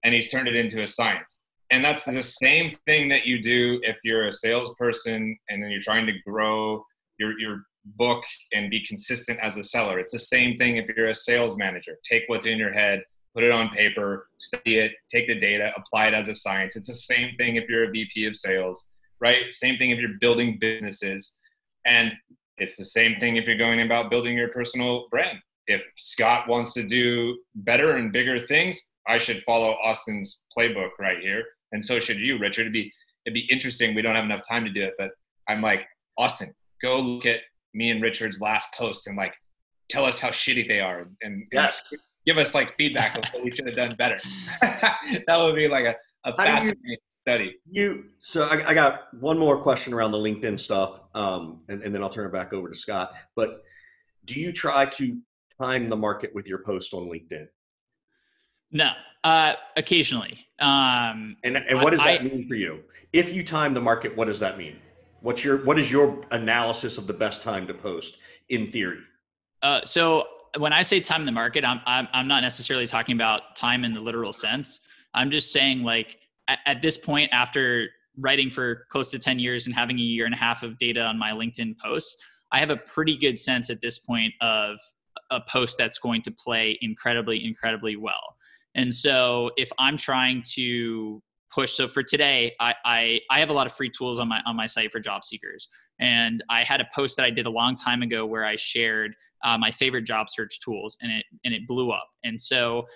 and he's turned it into a science and that's the same thing that you do if you're a salesperson and then you're trying to grow your your book and be consistent as a seller. It's the same thing if you're a sales manager. Take what's in your head, put it on paper, study it, take the data, apply it as a science. It's the same thing if you're a VP of sales, right? Same thing if you're building businesses. And it's the same thing if you're going about building your personal brand. If Scott wants to do better and bigger things, I should follow Austin's playbook right here and so should you, Richard. It'd be it'd be interesting. We don't have enough time to do it, but I'm like, Austin, go look at me and Richard's last post and like tell us how shitty they are and, yes. Give us like feedback of what we should have done better. *laughs* that would be like a, a fascinating you, study. You so I, I, got one more question around the LinkedIn stuff, um, and, and then I'll turn it back over to Scott. But do you try to time the market with your post on LinkedIn? No, uh, occasionally. Um, and and what does that I, mean for you? If you time the market, what does that mean? What's your what is your analysis of the best time to post in theory? Uh, so when I say time in the market, I'm, I'm I'm not necessarily talking about time in the literal sense. I'm just saying like at, at this point, after writing for close to 10 years and having a year and a half of data on my LinkedIn posts, I have a pretty good sense at this point of a post that's going to play incredibly, incredibly well. And so if I'm trying to push. So for today, I, I, I have a lot of free tools on my on my site for job seekers, and I had a post that I did a long time ago where I shared uh, my favorite job search tools, and it and it blew up. And so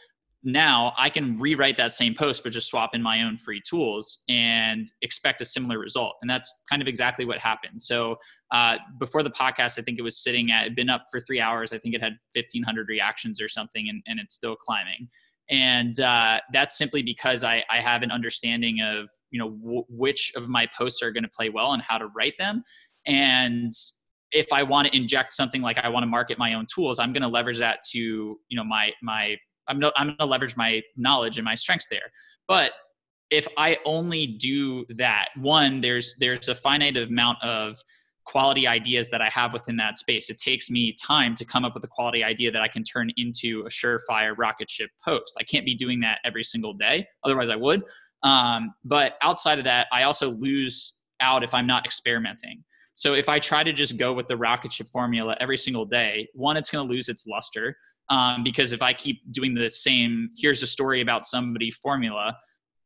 now I can rewrite that same post, but just swap in my own free tools and expect a similar result. And that's kind of exactly what happened. So uh, before the podcast, I think it was sitting at, been up for three hours. I think it had 1500 reactions or something, and, and it's still climbing. And uh, that's simply because I, I have an understanding of, you know, w- which of my posts are going to play well and how to write them. And if I want to inject something like I want to market my own tools, I'm going to leverage that to, you know, my, my I'm, no, I'm going to leverage my knowledge and my strengths there. But if I only do that, one, there's there's a finite amount of quality ideas that I have within that space. It takes me time to come up with a quality idea that I can turn into a surefire rocket ship post. I can't be doing that every single day, otherwise I would. Um, but outside of that, I also lose out if I'm not experimenting. So if I try to just go with the rocket ship formula every single day, one, it's going to lose its luster um, because if I keep doing the same, here's a story about somebody formula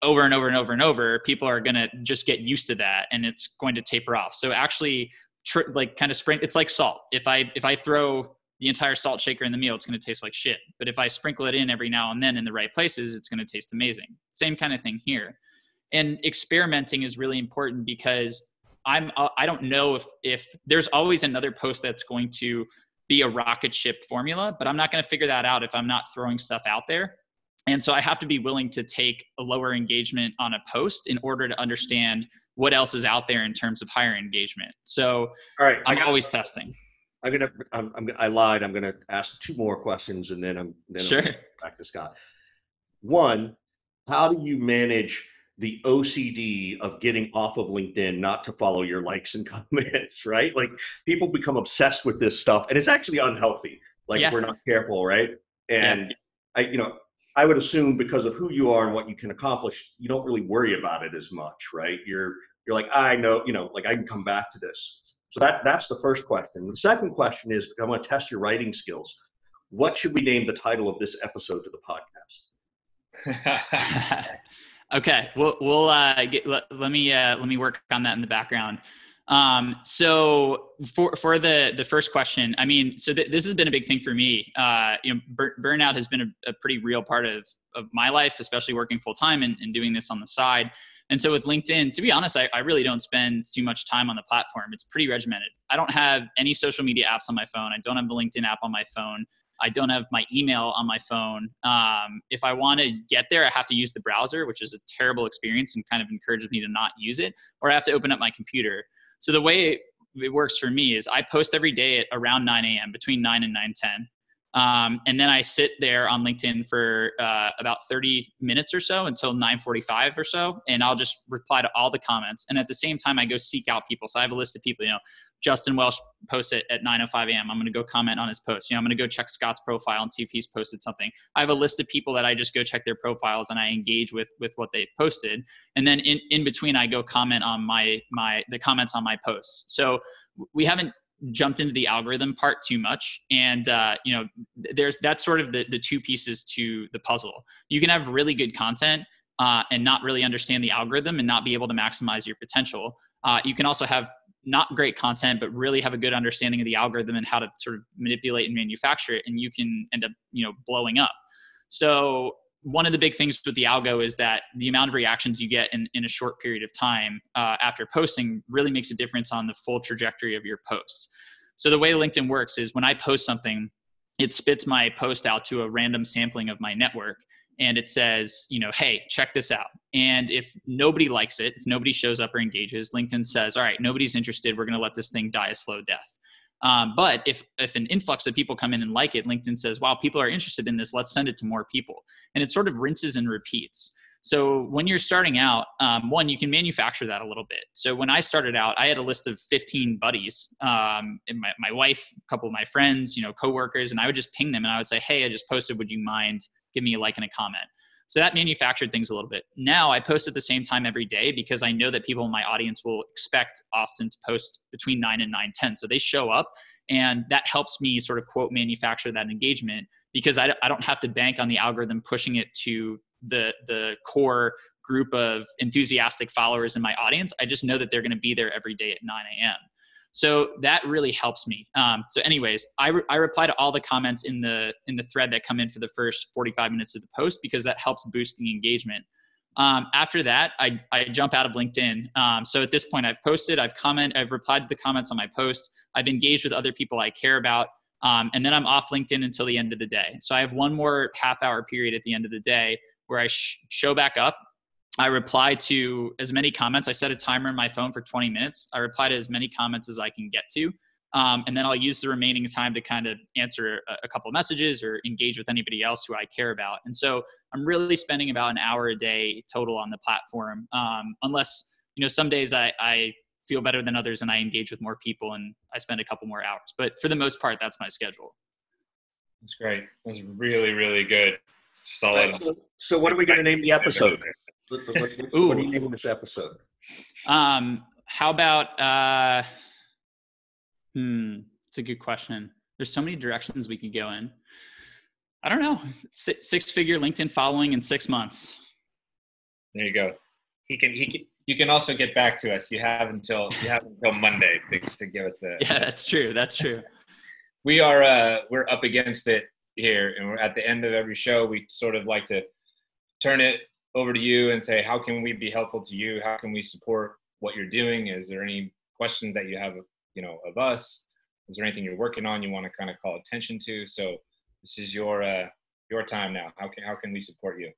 over and over and over and over, people are going to just get used to that and it's going to taper off. So actually, tr- like kind of spring, it's like salt. If I if I throw the entire salt shaker in the meal, it's going to taste like shit. But if I sprinkle it in every now and then in the right places, it's going to taste amazing. Same kind of thing here. And experimenting is really important because I'm uh, I don't know if if there's always another post that's going to be a rocket ship formula, but I'm not going to figure that out if I'm not throwing stuff out there. And so I have to be willing to take a lower engagement on a post in order to understand what else is out there in terms of higher engagement. So all right, I'm always testing. I'm gonna. I'm, I'm, i lied. I'm gonna ask two more questions, and then I'm then sure. I'm back to Scott. One, how do you manage the OCD of getting off of LinkedIn not to follow your likes and *laughs* comments, right? Like people become obsessed with this stuff and it's actually unhealthy. Like yeah. we're not careful, right? And yeah. I, you know, I would assume because of who you are and what you can accomplish, you don't really worry about it as much, right? You're you're like, I know, you know, like I can come back to this. So that that's the first question. The second question is I want to test your writing skills. What should we name the title of this episode to the podcast? *laughs* Okay, we'll we'll uh, get, let, let me uh, let me work on that in the background. Um, so for for the the first question, I mean, so th- this has been a big thing for me. Uh, you know, bur- burnout has been a, a, pretty real part of of my life, especially working full time and, and, doing this on the side. And so with LinkedIn, to be honest, I, I really don't spend too much time on the platform. It's pretty regimented. I don't have any social media apps on my phone. I don't have the LinkedIn app on my phone. I don't have my email on my phone. Um, if I want to get there, I have to use the browser, which is a terrible experience and kind of encourages me to not use it, or I have to open up my computer. So the way it works for me is I post every day at around 9 a.m. between 9 and 9:10. Um, and then I sit there on LinkedIn for uh, about 30 minutes or so until 9:45 or so, and I'll just reply to all the comments. And at the same time, I go seek out people. So I have a list of people. You know, Justin Welsh posts it at 9:05 a.m. I'm going to go comment on his post. You know, I'm going to go check Scott's profile and see if he's posted something. I have a list of people that I just go check their profiles and I engage with with what they've posted. And then in in between, I go comment on my my the comments on my posts. So we haven't jumped into the algorithm part too much. And uh, you know there's that's sort of the, the two pieces to the puzzle. You can have really good content uh, and not really understand the algorithm and not be able to maximize your potential. Uh, you can also have not great content but really have a good understanding of the algorithm and how to sort of manipulate and manufacture it and you can end up you know blowing up. So one of the big things with the algo is that the amount of reactions you get in, in a short period of time uh, after posting really makes a difference on the full trajectory of your post. So the way LinkedIn works is when I post something, it spits my post out to a random sampling of my network and it says, you know, hey, check this out. And if nobody likes it, if nobody shows up or engages, LinkedIn says, all right, nobody's interested. We're going to let this thing die a slow death. Um, but if if an influx of people come in and like it, LinkedIn says, "Wow, people are interested in this. Let's send it to more people." And it sort of rinses and repeats. So when you're starting out, um, one you can manufacture that a little bit. So when I started out, I had a list of 15 buddies, um, and my, my wife, a couple of my friends, you know, coworkers, and I would just ping them and I would say, "Hey, I just posted. Would you mind give me a like and a comment?" So that manufactured things a little bit. Now I post at the same time every day because I know that people in my audience will expect Austin to post between 9 and 9 10. So they show up and that helps me sort of quote manufacture that engagement because I, I don't have to bank on the algorithm pushing it to the the core group of enthusiastic followers in my audience. I just know that they're going to be there every day at 9 a.m. So that really helps me. Um, so, anyways, I, re- I reply to all the comments in the in the thread that come in for the first 45 minutes of the post because that helps boost the engagement. Um, after that, I, I jump out of LinkedIn. Um, so at this point, I've posted, I've comment, I've replied to the comments on my post, I've engaged with other people I care about, um, and then I'm off LinkedIn until the end of the day. So I have one more half hour period at the end of the day where I sh- show back up. I reply to as many comments. I set a timer in my phone for 20 minutes. I reply to as many comments as I can get to. Um, and then I'll use the remaining time to kind of answer a, a couple of messages or engage with anybody else who I care about. And so I'm really spending about an hour a day total on the platform, um, unless you know some days I, I feel better than others and I engage with more people and I spend a couple more hours. But for the most part, that's my schedule. That's great. That's really really good. Solid. So, so what are we going to name the episode? What, what, what are you naming this episode? Um, how about uh, Hmm, it's a good question. There's so many directions we could go in. I don't know. Six figure LinkedIn following in six months. There you go. He can. He can. You can also get back to us. You have until you have until Monday to, to give us the. *laughs* Yeah, that's true. That's true. *laughs* we are. Uh, we're up against it here, and we're at the end of every show. We sort of like to turn it over to you and say, how can we be helpful to you? How can we support what you're doing? Is there any questions that you have you know of us? Is there anything you're working on you want to kind of call attention to? So this is your uh your time now. How can how can we support you?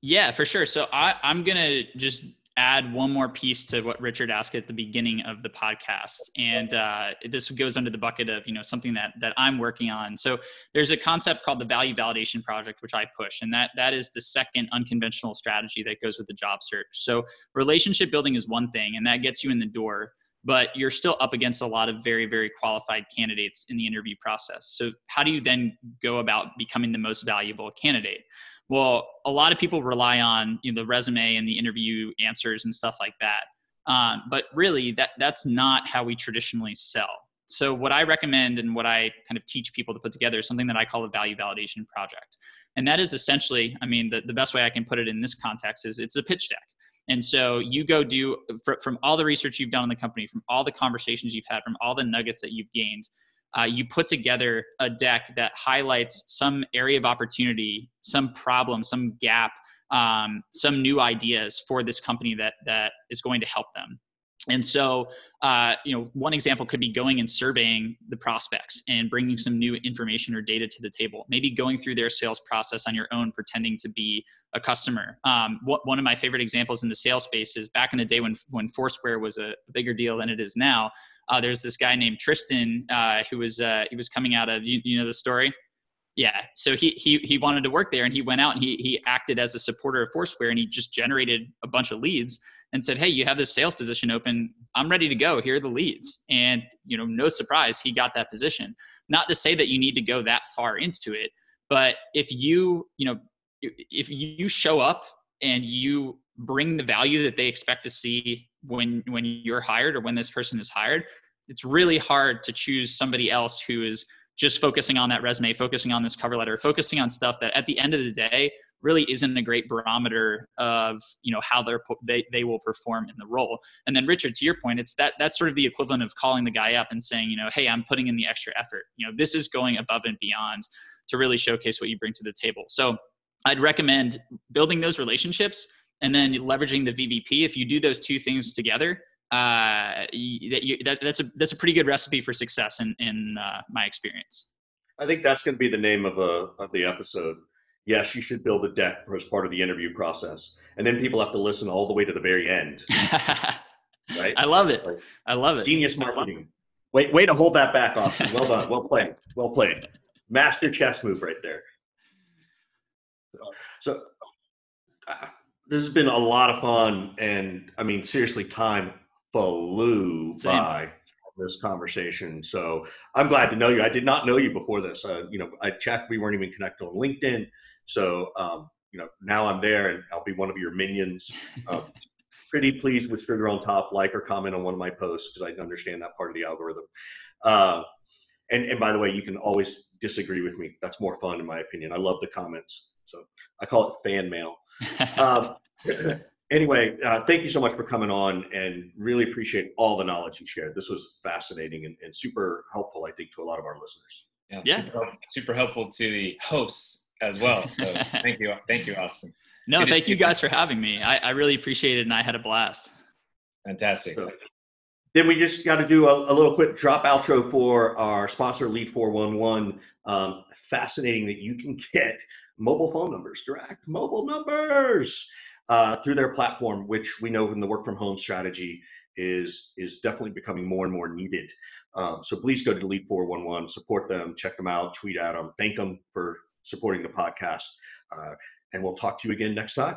Yeah for sure. So i i'm gonna just add one more piece to what richard asked at the beginning of the podcast. And uh, this goes under the bucket of you know something that that i'm working on. So there's a concept called the value validation project which i push and that that is the second unconventional strategy that goes with the job search. So relationship building is one thing and that gets you in the door but you're still up against a lot of very very qualified candidates in the interview process. So how do you then go about becoming the most valuable candidate? Well a lot of people rely on you know, the resume and the interview answers and stuff like that. Um, but really that that's not how we traditionally sell. So what i recommend and what i kind of teach people to put together is something that i call a value validation project. And that is essentially i mean the, the best way i can put it in this context is it's a pitch deck and so you go do from all the research you've done in the company, from all the conversations you've had, from all the nuggets that you've gained, uh, you put together a deck that highlights some area of opportunity, some problem, some gap, um, some new ideas for this company that that is going to help them. And so, uh, you know, one example could be going and surveying the prospects and bringing some new information or data to the table. Maybe going through their sales process on your own, pretending to be a customer. Um, what, one of my favorite examples in the sales space is back in the day when when Foursquare was a bigger deal than it is now. Uh, there's this guy named Tristan uh, who was uh, he was coming out of you, you know the story. Yeah, so he he he wanted to work there, and he went out and he he acted as a supporter of Foursquare, and he just generated a bunch of leads and said, "Hey, you have this sales position open. I'm ready to go. Here are the leads." And you know, no surprise, he got that position. Not to say that you need to go that far into it, but if you you know if you show up and you bring the value that they expect to see when when you're hired or when this person is hired, it's really hard to choose somebody else who is just focusing on that resume, focusing on this cover letter, focusing on stuff that at the end of the day really isn't a great barometer of you know how they're they, they will perform in the role and then richard to your point it's that that's sort of the equivalent of calling the guy up and saying you know hey i'm putting in the extra effort you know this is going above and beyond to really showcase what you bring to the table so i'd recommend building those relationships and then leveraging the vvp if you do those two things together uh, that, you, that that's a that's a pretty good recipe for success in in uh, my experience. I think that's going to be the name of a of the episode. Yes, you should build a deck as part of the interview process, and then people have to listen all the way to the very end. *laughs* right? I love it. I love it. Genius marketing. Wait, way to hold that back, Austin. Well done. Well played. Well played. Master chess move right there. So, so uh, this has been a lot of fun, and I mean, seriously, time flew Same. by this conversation. So I'm glad to know you. I did not know you before this. Uh, you know, I checked. We weren't even connected on LinkedIn. So um, you know, now I'm there, and I'll be one of your minions. Um, *laughs* pretty pleased with Sugar on Top. Like or comment on one of my posts because I understand that part of the algorithm. Uh, and and by the way, you can always disagree with me. That's more fun, in my opinion. I love the comments. So I call it fan mail. Um, *laughs* anyway, uh, thank you so much for coming on and really appreciate all the knowledge you shared. This was fascinating and, and super helpful, I think, to a lot of our listeners. Yeah, yeah. Super, super helpful to the hosts as well. So *laughs* thank you. Thank you, Austin. No, it thank you guys for having me. I, I, really appreciate it and I had a blast. Fantastic. So, then we just got to do a, a, little quick drop outro for our sponsor, Lead 411. Um, fascinating that you can get mobile phone numbers, direct mobile numbers uh, through their platform, which we know in the work from home strategy is is definitely becoming more and more needed. Um, so please go to Lead 411, support them, check them out, tweet at them, thank them for supporting the podcast. Uh, and we'll talk to you again next time.